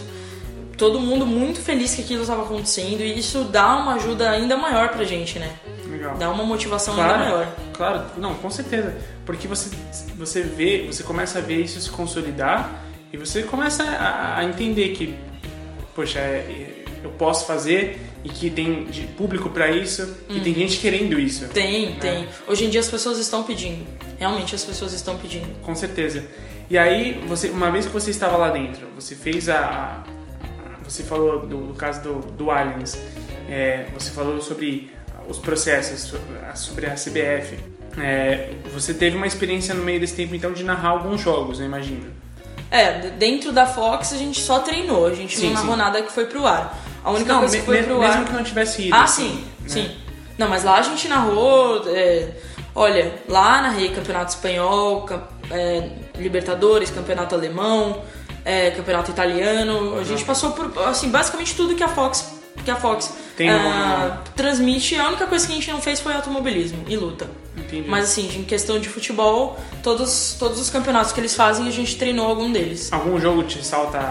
todo mundo muito feliz que aquilo estava acontecendo e isso dá uma ajuda ainda maior pra gente, né? Legal. Dá uma motivação Claro, ainda maior. claro, não, com certeza. Porque você, você vê, você começa a ver isso se consolidar e você começa a, a entender que, poxa, é- eu posso fazer e que tem público pra isso, que tem gente querendo isso. Uhum. Tem, tem. Hoje em dia as pessoas estão pedindo. Realmente as pessoas estão pedindo. Com certeza. E aí, você, uma vez que você estava lá dentro, você fez a. a- você falou do, do caso do, do Aliens, é, você falou sobre os processos, sobre a- sobre a CBF. É, você teve uma experiência no meio desse tempo, então, de narrar alguns jogos, eu imagino. É, dentro da Fox a gente só treinou, a gente Sim, não narrou nada que foi pro ar. A única Não, coisa que foi pro mesmo ar. que não tivesse ido. Ah, assim, sim, né? sim. Não, mas lá a gente narrou. é, olha, lá narrei Campeonato Espanhol, é, Libertadores, Campeonato Alemão, é, Campeonato Italiano. A gente passou por, assim, basicamente tudo que a Fox, que a Fox Tem ah, transmite. A única coisa que a gente não fez foi automobilismo e luta. Entendi. Mas assim, em questão de futebol, todos, todos os campeonatos que eles fazem, a gente treinou algum deles. Algum jogo te salta a,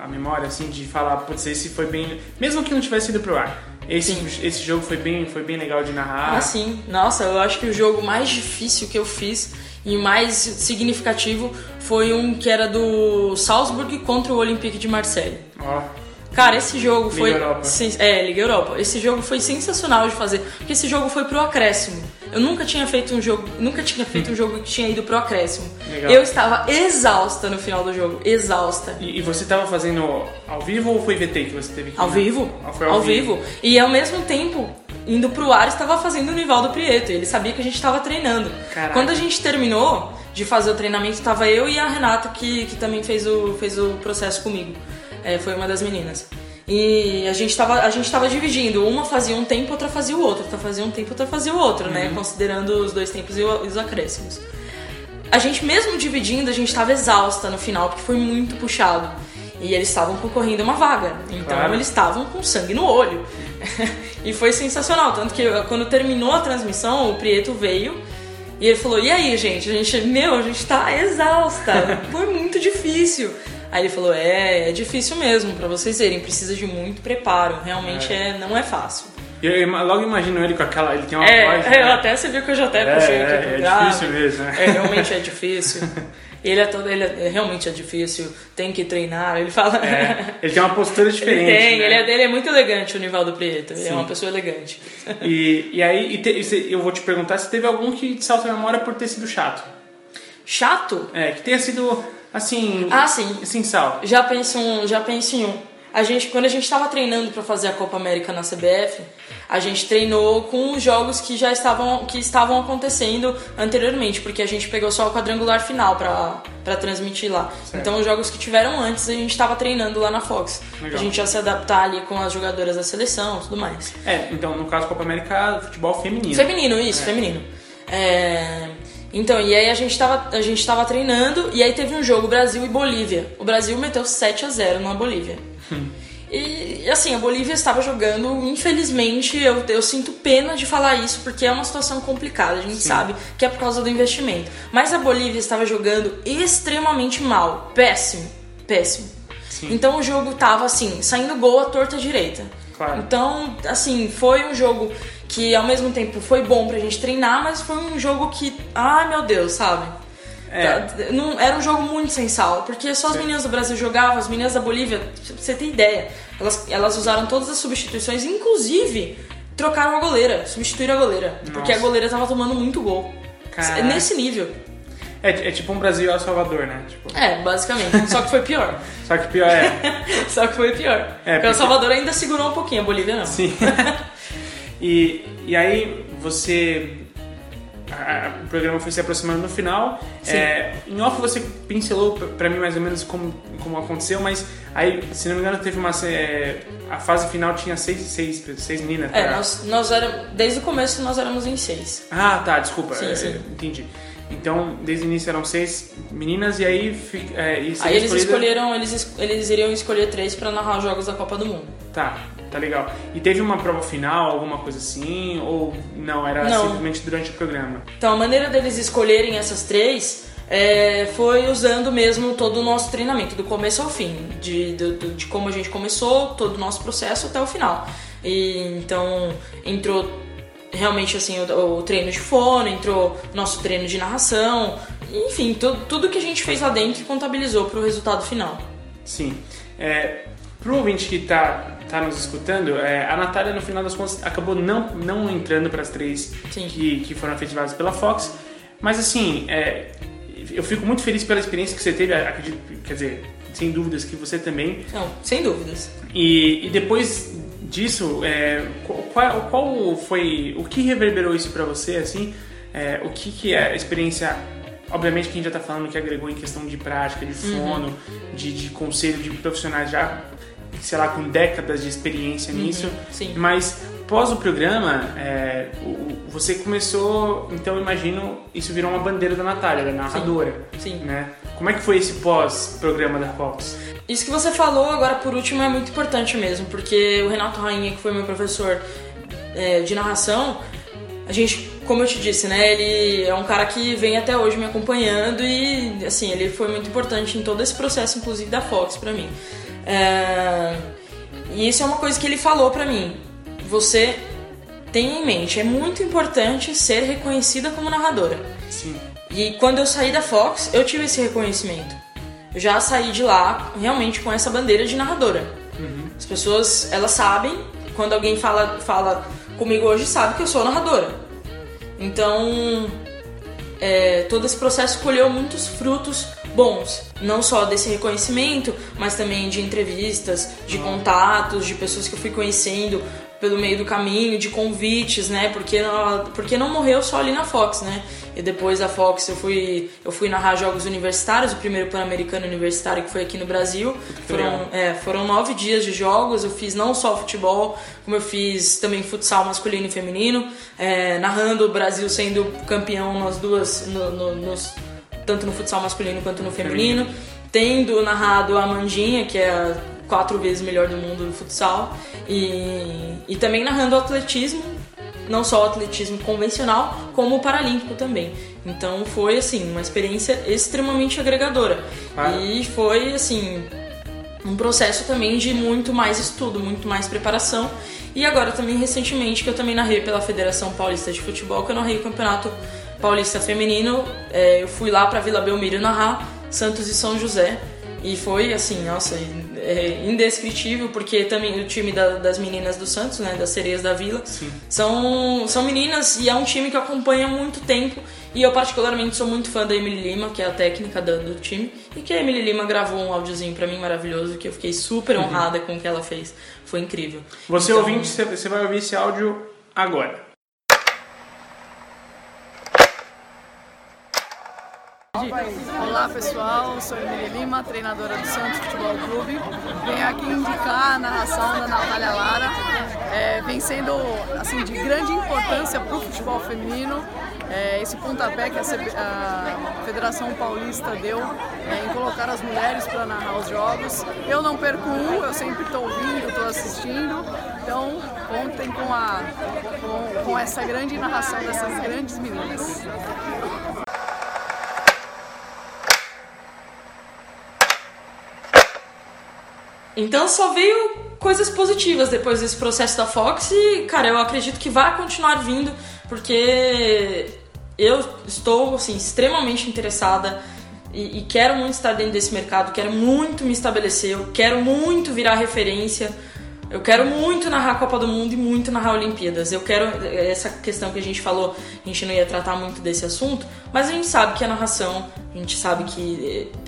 a- a memória, assim, de falar, putz, esse foi bem. Mesmo que não tivesse ido pro ar. Esse, esse jogo foi bem, foi bem legal de narrar. Ah, sim. Nossa, eu acho que o jogo mais difícil que eu fiz e mais significativo foi um que era do Salzburg contra o Olympique de Marseille. Ó, Cara, esse jogo Liga foi. Europa. É, Liga Europa. Esse jogo foi sensacional de fazer, porque esse jogo foi pro acréscimo. Eu nunca tinha feito um jogo, nunca tinha feito um jogo que tinha ido pro acréscimo. Legal. Eu estava exausta no final do jogo, exausta. E, e você tava fazendo ao vivo ou foi VT que você teve que Ao vivo? Ah, foi ao vivo. E ao mesmo tempo, indo pro ar estava fazendo o Nivaldo Prieto. Ele sabia que a gente estava treinando. Caraca. Quando a gente terminou de fazer o treinamento, estava eu e a Renata, que, que também fez o, fez o processo comigo. É, foi uma das meninas. E a gente estava a gente tava dividindo, uma fazia um tempo, outra fazia o outro, outra fazia um tempo, outra fazia o outro, né? Considerando os dois tempos e os acréscimos. A gente mesmo dividindo, a gente estava exausta no final, porque foi muito puxado. E eles estavam concorrendo a uma vaga. Então Claro. eles estavam com sangue no olho. e foi sensacional. Tanto que quando terminou a transmissão, o Prieto veio e ele falou: E aí, gente? A gente, meu, a gente tá exausta. Foi muito difícil. Aí ele falou: É, é difícil mesmo, pra vocês verem. Precisa de muito preparo. Realmente é. não é fácil. Eu logo imagino ele com aquela. Ele tem uma É, voz. eu né? até você viu que eu já até É, puxei aqui é, é grave. difícil mesmo, né? É, realmente é difícil. Ele é todo, ele é, realmente é difícil, tem que treinar. Ele fala. É, ele tem uma postura Ele diferente. tem, né? ele é dele é muito elegante, o Nivaldo Prieto. Ele Sim. é uma pessoa elegante. E, e aí, e te- eu vou te perguntar se teve algum que te salta a memória por ter sido chato. Chato? É, que tenha sido, assim... Ah, sim. Sem sal. Já penso, um, já penso em um. A gente, quando a gente estava treinando para fazer a Copa América na CBF, a gente treinou com os jogos que já estavam, que estavam acontecendo anteriormente, porque a gente pegou só o quadrangular final para transmitir lá. Então os jogos que tiveram antes a gente estava treinando lá na Fox. Legal. A gente ia se adaptar ali com as jogadoras da seleção, e tudo mais. É, então, no caso Copa América, futebol feminino. Feminino, isso, feminino. É, Então, e aí a gente, tava, a gente tava treinando, e aí teve um jogo Brasil e Bolívia. O Brasil meteu 7 a 0 na Bolívia. E assim, a Bolívia estava jogando, infelizmente, eu, eu sinto pena de falar isso, porque é uma situação complicada, a gente sabe que é por causa do investimento. Mas a Bolívia estava jogando extremamente mal, péssimo, péssimo. Então o jogo tava assim, saindo gol à torta direita. Claro. Então, assim, foi um jogo que ao mesmo tempo foi bom pra gente treinar, mas foi um jogo que, ai meu Deus, sabe? É. Não, era um jogo muito sem sal, porque só as meninas do Brasil jogavam, as meninas da Bolívia, pra você ter ideia, elas, elas usaram todas as substituições, inclusive trocaram a goleira, substituíram a goleira, porque a Nossa. goleira tava tomando muito gol. Caraca. Nesse nível. É, é tipo um Brasil El Salvador, né? Tipo, É, basicamente. Só que foi pior. só que pior é... Só que foi pior. É, porque o porque- Salvador ainda segurou um pouquinho, a Bolívia não. Sim. e, e aí você. a- a- o programa foi se aproximando no final. É, em off você pincelou p- pra mim mais ou menos como, como aconteceu, mas aí, se não me engano, teve uma. é, a fase final tinha seis, seis, seis meninas. É, pra- nós, nós éramos. Desde o começo nós éramos em seis. Ah, tá, desculpa. Sim, é, sim. entendi. Então, desde o início eram seis meninas e aí. É, e Aí eles escolheram, eles, es- eles iriam escolher três pra narrar os jogos da Copa do Mundo. Tá, tá legal. E teve uma prova final, alguma coisa assim? Ou não, era Não. simplesmente durante o programa? Então a maneira deles escolherem essas três é, foi usando mesmo todo o nosso treinamento, do começo ao fim, de, do- de como a gente começou, todo o nosso processo até o final. E, então entrou realmente assim o, o treino de fono, entrou nosso treino de narração, enfim, tu- tudo que a gente fez lá dentro contabilizou pro resultado final. Sim. É, pro ouvinte que tá, tá nos escutando, é, a Natália, no final das contas, acabou não, não entrando para as três Sim. que, que foram efetivadas pela Fox. Mas, assim, é, eu fico muito feliz pela experiência que você teve, acredito, quer dizer, sem dúvidas que você também. Não, sem dúvidas. E, e depois disso, é, qual, qual foi. O que reverberou isso pra você, assim? É, o que, que é a experiência. Obviamente que a gente já tá falando que agregou em questão de prática, de fono, de, de conselho de profissionais já, sei lá, com décadas de experiência nisso. sim. Mas pós o programa, é, o- você começou, então imagino, isso virou uma bandeira da Natália, da narradora. Sim. Né? Como é que foi esse pós-programa da Fox? Isso que você falou agora por último é muito importante mesmo, porque o Renato Rainha, que foi meu professor é, de narração, a gente, como eu te disse, né, ele é um cara que vem até hoje me acompanhando e, assim, ele foi muito importante em todo esse processo, inclusive da Fox pra mim. É, e isso é uma coisa que ele falou pra mim. Você tenha em mente, é muito importante ser reconhecida como narradora. Sim. E quando eu saí da Fox, eu tive esse reconhecimento. Eu já saí de lá realmente com essa bandeira de narradora. As pessoas, elas sabem, quando alguém fala, fala comigo hoje, sabe que eu sou narradora. Então, é, todo esse processo colheu muitos frutos bons. Não só desse reconhecimento, mas também de entrevistas, de contatos, de pessoas que eu fui conhecendo pelo meio do caminho, de convites, né? Porque, ela- porque não morreu só ali na Fox, né? E depois da Fox eu fui, eu fui narrar jogos universitários, o primeiro Pan-Americano Universitário que foi aqui no Brasil. Foram, é, foram nove dias de jogos, eu fiz não só futebol, como eu fiz também futsal masculino e feminino, é, narrando o Brasil sendo campeão nas duas, no- no- nos, tanto no futsal masculino quanto no feminino, tendo narrado a Mandinha, que é a quatro vezes melhor do mundo no futsal, e, e também narrando o atletismo, não só o atletismo convencional, como o paralímpico também. Então foi assim uma experiência extremamente agregadora Claro. e foi assim um processo também de muito mais estudo, muito mais preparação. E agora também recentemente que eu também narrei pela Federação Paulista de Futebol, que eu narrei o Campeonato Paulista Feminino. É, eu fui lá para Vila Belmiro narrar Santos e São José. E foi assim, nossa, é indescritível, porque também o time da- das meninas do Santos, né, das sereias da Vila, são, são meninas e é um time que há muito tempo. E eu particularmente sou muito fã da Emily Lima, que é a técnica da- do time, e que a Emily Lima gravou um áudiozinho pra mim maravilhoso, que eu fiquei super honrada com o que ela fez. Foi incrível. Você Então, ouvinte, você vai ouvir esse áudio agora. Olá pessoal, sou Emília Lima, treinadora do Santos Futebol Clube. Venho aqui indicar a narração da Natália Lara. É, vem sendo assim, de grande importância para o futebol feminino. É, esse pontapé que a, a Federação Paulista deu é, em colocar as mulheres para narrar os jogos. Eu não perco um, eu sempre estou ouvindo, estou assistindo. Então contem com, a, com, com essa grande narração dessas grandes meninas. Então só veio coisas positivas depois desse processo da Fox e, cara, eu acredito que vai continuar vindo, porque eu estou, assim, extremamente interessada e, e quero muito estar dentro desse mercado, quero muito me estabelecer, eu quero muito virar referência, eu quero muito narrar a Copa do Mundo e muito narrar Olimpíadas. Eu quero essa questão que a gente falou, a gente não ia tratar muito desse assunto, mas a gente sabe que a narração, a gente sabe que eh,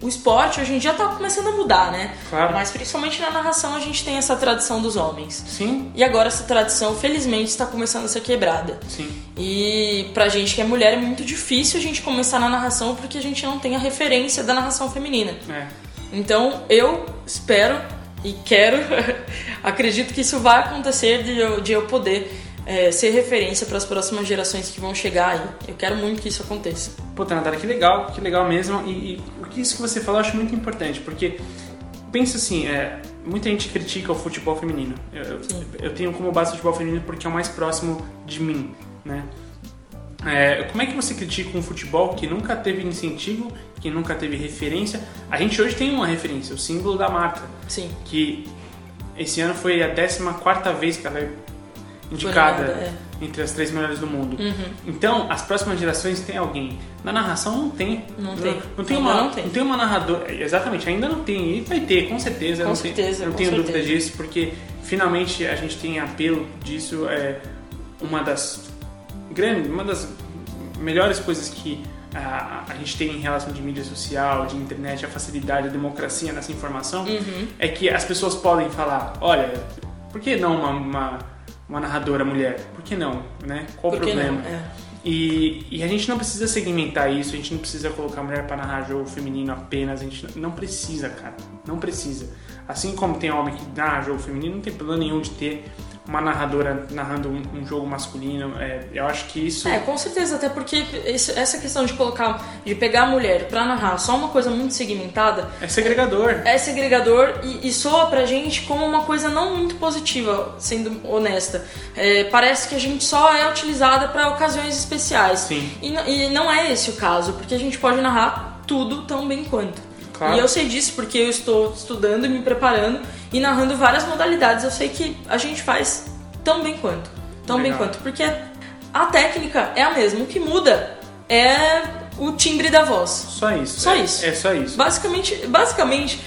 o esporte hoje em dia tá começando a mudar, né? Claro. Mas principalmente na narração a gente tem essa tradição dos homens. Sim, E agora essa tradição, felizmente, está começando a ser quebrada. sim. E pra gente que é mulher é muito difícil a gente começar na narração porque a gente não tem a referência da narração feminina. É. Então eu espero e quero, acredito que isso vai acontecer de eu, de eu poder é, ser referência para as próximas gerações que vão chegar aí. Eu quero muito que isso aconteça. Puta, Natália, que legal, que legal mesmo. E, e isso que você falou eu acho muito importante, porque pensa assim, é, muita gente critica o futebol feminino. Eu, eu- tenho como base o futebol feminino porque é o mais próximo de mim, né? É, como é que você critica um futebol que nunca teve incentivo, que nunca teve referência? A gente hoje tem uma referência, o símbolo da marca, Sim. que esse ano foi a 14 vez que ela indicada é. entre as três melhores do mundo. Uhum. Então, as próximas gerações tem alguém. Na narração não tem. Não tem. Não, tem Ainda uma, não tem. tem uma narradora. Exatamente, ainda não tem. E vai ter, com certeza. Com não certeza, Tem, não tenho certeza. dúvida disso, porque finalmente a gente tem apelo disso. É uma das grandes, uma das melhores coisas que a, a gente tem em relação de mídia social, de internet, a facilidade, a democracia nessa informação, Uhum. é que as pessoas podem falar, olha, por que não uma, uma, uma narradora mulher? Por que não? Né? Qual o Por que problema? É. E, e a gente não precisa segmentar isso, a gente não precisa colocar mulher para narrar jogo feminino apenas, a gente não precisa, cara, não precisa. Assim como tem homem que narra jogo feminino, não tem problema nenhum de ter uma narradora narrando um, um jogo masculino. É, eu acho que isso. É, com certeza, até porque esse- essa questão de colocar, de pegar a mulher pra narrar só uma coisa muito segmentada, É segregador. é segregador e, e soa pra gente como uma coisa não muito positiva, sendo honesta. É, parece que a gente só é utilizada pra ocasiões especiais. Sim. E, e não é esse o caso, porque a gente pode narrar tudo tão bem quanto. Claro. E eu sei disso porque eu estou estudando e me preparando e narrando várias modalidades. Eu sei que a gente faz tão bem quanto. Tão bem Legal. quanto. Porque a técnica é a mesma. O que muda é o timbre da voz. Só isso. Só é, isso. É só isso. Basicamente, basicamente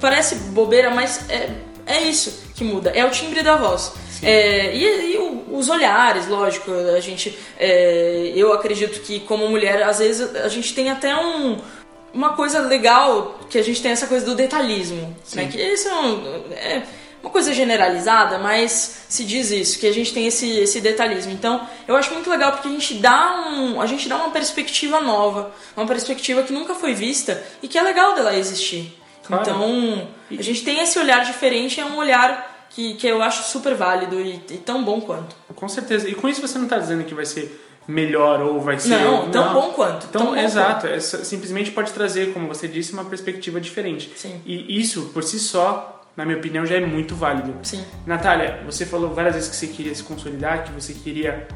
parece bobeira, mas é, é isso que muda. É o timbre da voz. É, e, e os olhares, lógico. A gente, é, eu acredito que como mulher, às vezes a gente tem até um uma coisa legal que a gente tem essa coisa do detalhismo, né? Que isso é, um- é uma coisa generalizada, mas se diz isso, que a gente tem esse, esse detalhismo. Então, eu acho muito legal porque a gente dá um, a gente dá uma perspectiva nova, uma perspectiva que nunca foi vista e que é legal dela existir. Claro. Então, a gente tem esse olhar diferente, é um olhar que, que eu acho super válido e, e tão bom quanto. Com certeza. E com isso você não está dizendo que vai ser melhor ou vai ser. Não, tão bom quanto. Então, tão bom exato. É, só- simplesmente pode trazer, como você disse, uma perspectiva diferente. Sim. E isso, por si só, na minha opinião, já é muito válido. Sim. Natália, você falou várias vezes que você queria se consolidar, que você queria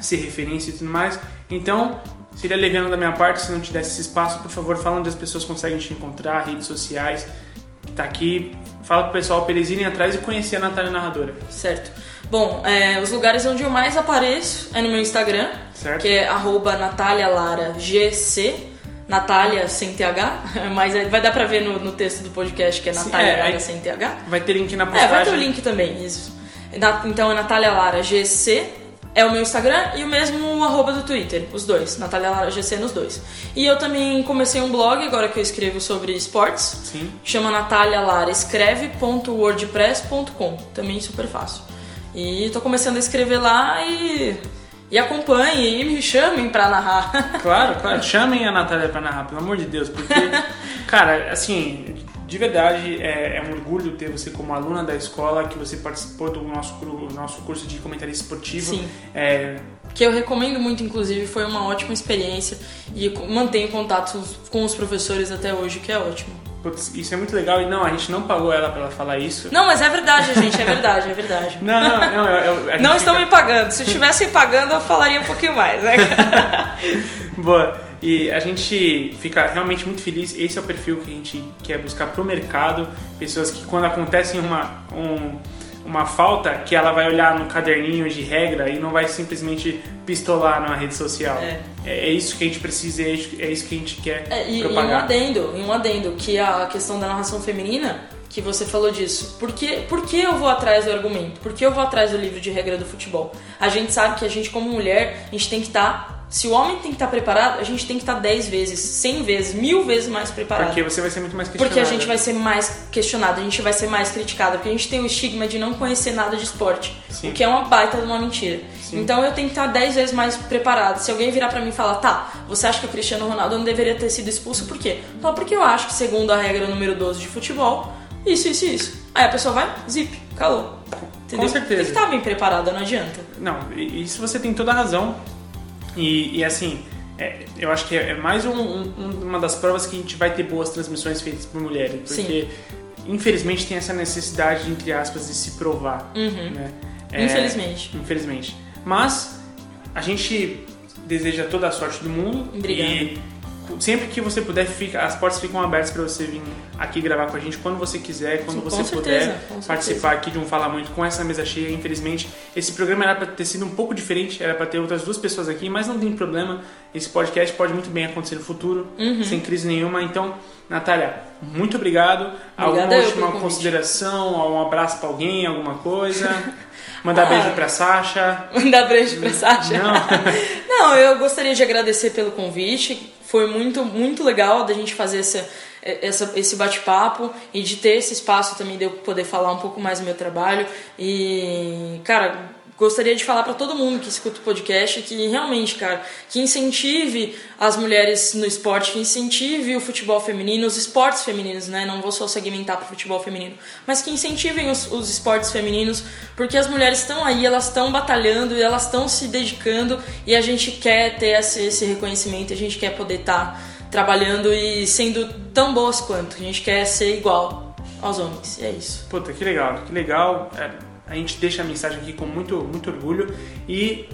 ser referência e tudo mais. Então, seria leviano da minha parte se não te desse esse espaço. Por favor, fala onde as pessoas conseguem te encontrar, redes sociais. Tá aqui. Fala pro pessoal pra eles irem atrás e conhecer a Natália Narradora. Certo. Bom, é, os lugares onde eu mais apareço é no meu Instagram, Certo. que é arroba natalialaragc, Natália sem TH, mas vai dar pra ver no, no texto do podcast que é Natália é, Lara sem TH. Vai ter link na É, postagem. vai ter o link também, isso. Na- Então é Natália Lara GC, é o meu Instagram e o mesmo arroba do Twitter, os dois, Natália Lara GC nos dois. E eu também comecei um blog agora que eu escrevo sobre esportes, Sim. chama Natália Lara escreve.wordpress.com, também super fácil. E tô começando a escrever lá e, e acompanhem e me chamem pra narrar. Claro, claro. Chamem a Natália pra narrar, pelo amor de Deus. Porque, cara, assim, de verdade, é, é um orgulho ter você como aluna da escola, que você participou do nosso, nosso curso de comentarista esportivo. Sim. É, que eu recomendo muito, inclusive, foi uma ótima experiência e mantenho contato com os professores até hoje, que é ótimo. Putz, isso é muito legal. E não, a gente não pagou ela pra ela falar isso. Não, mas é verdade, gente, é verdade, é verdade. Não, não, não. eu- eu- Não estão me fica- pagando. Se estivessem pagando, eu falaria um pouquinho mais, né? Boa. E a gente fica realmente muito feliz. Esse é o perfil que a gente quer buscar pro mercado. Pessoas que quando acontece uma, um- uma falta, que ela vai olhar no caderninho de regra e não vai simplesmente pistolar na rede social. É. É, é isso que a gente precisa, é isso, é isso que a gente quer É, e, e um propagar. adendo, e um adendo, que a questão da narração feminina, que você falou disso. Por que, por que eu vou atrás do argumento? Por que eu vou atrás do livro de regra do futebol? A gente sabe que a gente, como mulher, a gente tem que estar. Se o homem tem que estar preparado, a gente tem que estar 10 vezes, 100 vezes, mil vezes mais preparado. Porque você vai ser muito mais questionado. Porque a gente vai ser mais questionado, a gente vai ser mais criticado, porque a gente tem o estigma de não conhecer nada de esporte, Sim. o que é uma baita de uma mentira. Sim. Então eu tenho que estar 10 vezes mais preparado. Se alguém virar pra mim e falar, tá, você acha que o Cristiano Ronaldo não deveria ter sido expulso, por quê? Só porque eu acho que, segundo a regra número 12 de futebol, isso, isso isso. Aí a pessoa vai, zip, calou. Entendeu? certeza. Tem que estar bem preparada, não adianta. Não, e- isso você tem toda a razão. E, e, assim, é, eu acho que é, é mais um- um- uma das provas que a gente vai ter boas transmissões feitas por mulheres. Porque, infelizmente, tem essa necessidade, entre aspas, de se provar. Né? É, Uhum. Infelizmente. Infelizmente. Mas a gente deseja toda a sorte do mundo. Obrigada. E sempre que você puder, fica, as portas ficam abertas para você vir aqui gravar com a gente quando você quiser, quando Sim, você certeza, puder participar aqui de um Fala Muito com essa mesa cheia. Infelizmente, esse programa era para ter sido um pouco diferente, era para ter outras duas pessoas aqui, mas não tem problema. Esse podcast pode muito bem acontecer no futuro, Uhum. sem crise nenhuma. Então, Natália, muito obrigado. alguma Obrigada eu última consideração, um abraço para alguém, alguma coisa? Mandar Ah. beijo para Sasha. Mandar beijo pra Sasha. Não. Não, eu gostaria de agradecer pelo convite. Foi muito, muito legal da gente fazer essa, essa, esse bate-papo e de ter esse espaço também de eu poder falar um pouco mais do meu trabalho. E, cara, gostaria de falar para todo mundo que escuta o podcast que realmente, cara, que incentive as mulheres no esporte, que incentive o futebol feminino, os esportes femininos, né? Não vou só segmentar para o futebol feminino, mas que incentivem os, os esportes femininos, porque as mulheres estão aí, elas estão batalhando elas estão se dedicando e a gente quer ter esse, esse reconhecimento, a gente quer poder estar trabalhando e sendo tão boas quanto, a gente quer ser igual aos homens, e é isso. Puta, que legal, que legal. É, a gente deixa a mensagem aqui com muito, muito orgulho e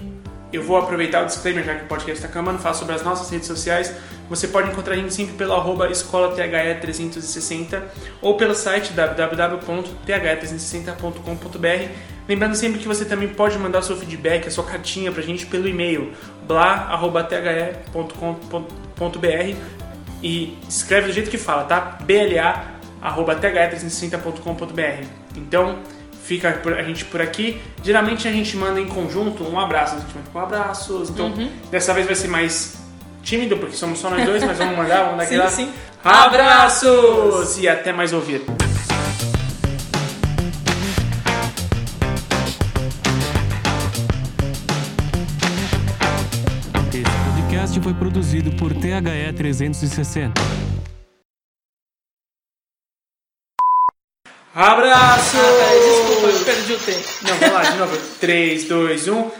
eu vou aproveitar o disclaimer, já que o podcast está acabando, falar sobre as nossas redes sociais. Você pode encontrar a gente sempre pelo arroba escolathe360 ou pelo site www.th360.com.br. Lembrando sempre que você também pode mandar seu feedback, a sua cartinha pra gente pelo e-mail bla.the.com.br e escreve do jeito que fala, tá? bla.th360.com.br. Então, fica a gente por aqui. Geralmente a gente manda em conjunto um abraço, a gente manda com abraços. Então, uhum. dessa vez vai ser mais tímido, porque somos só nós dois, mas vamos mandar, vamos dar aquela... Sim, sim. Abraços! E até mais ouvir. Este podcast foi produzido por THE 360. Abraço! Ah, peraí, desculpa, eu perdi o tempo. Não, vamos lá, de novo. 3, 2, 1.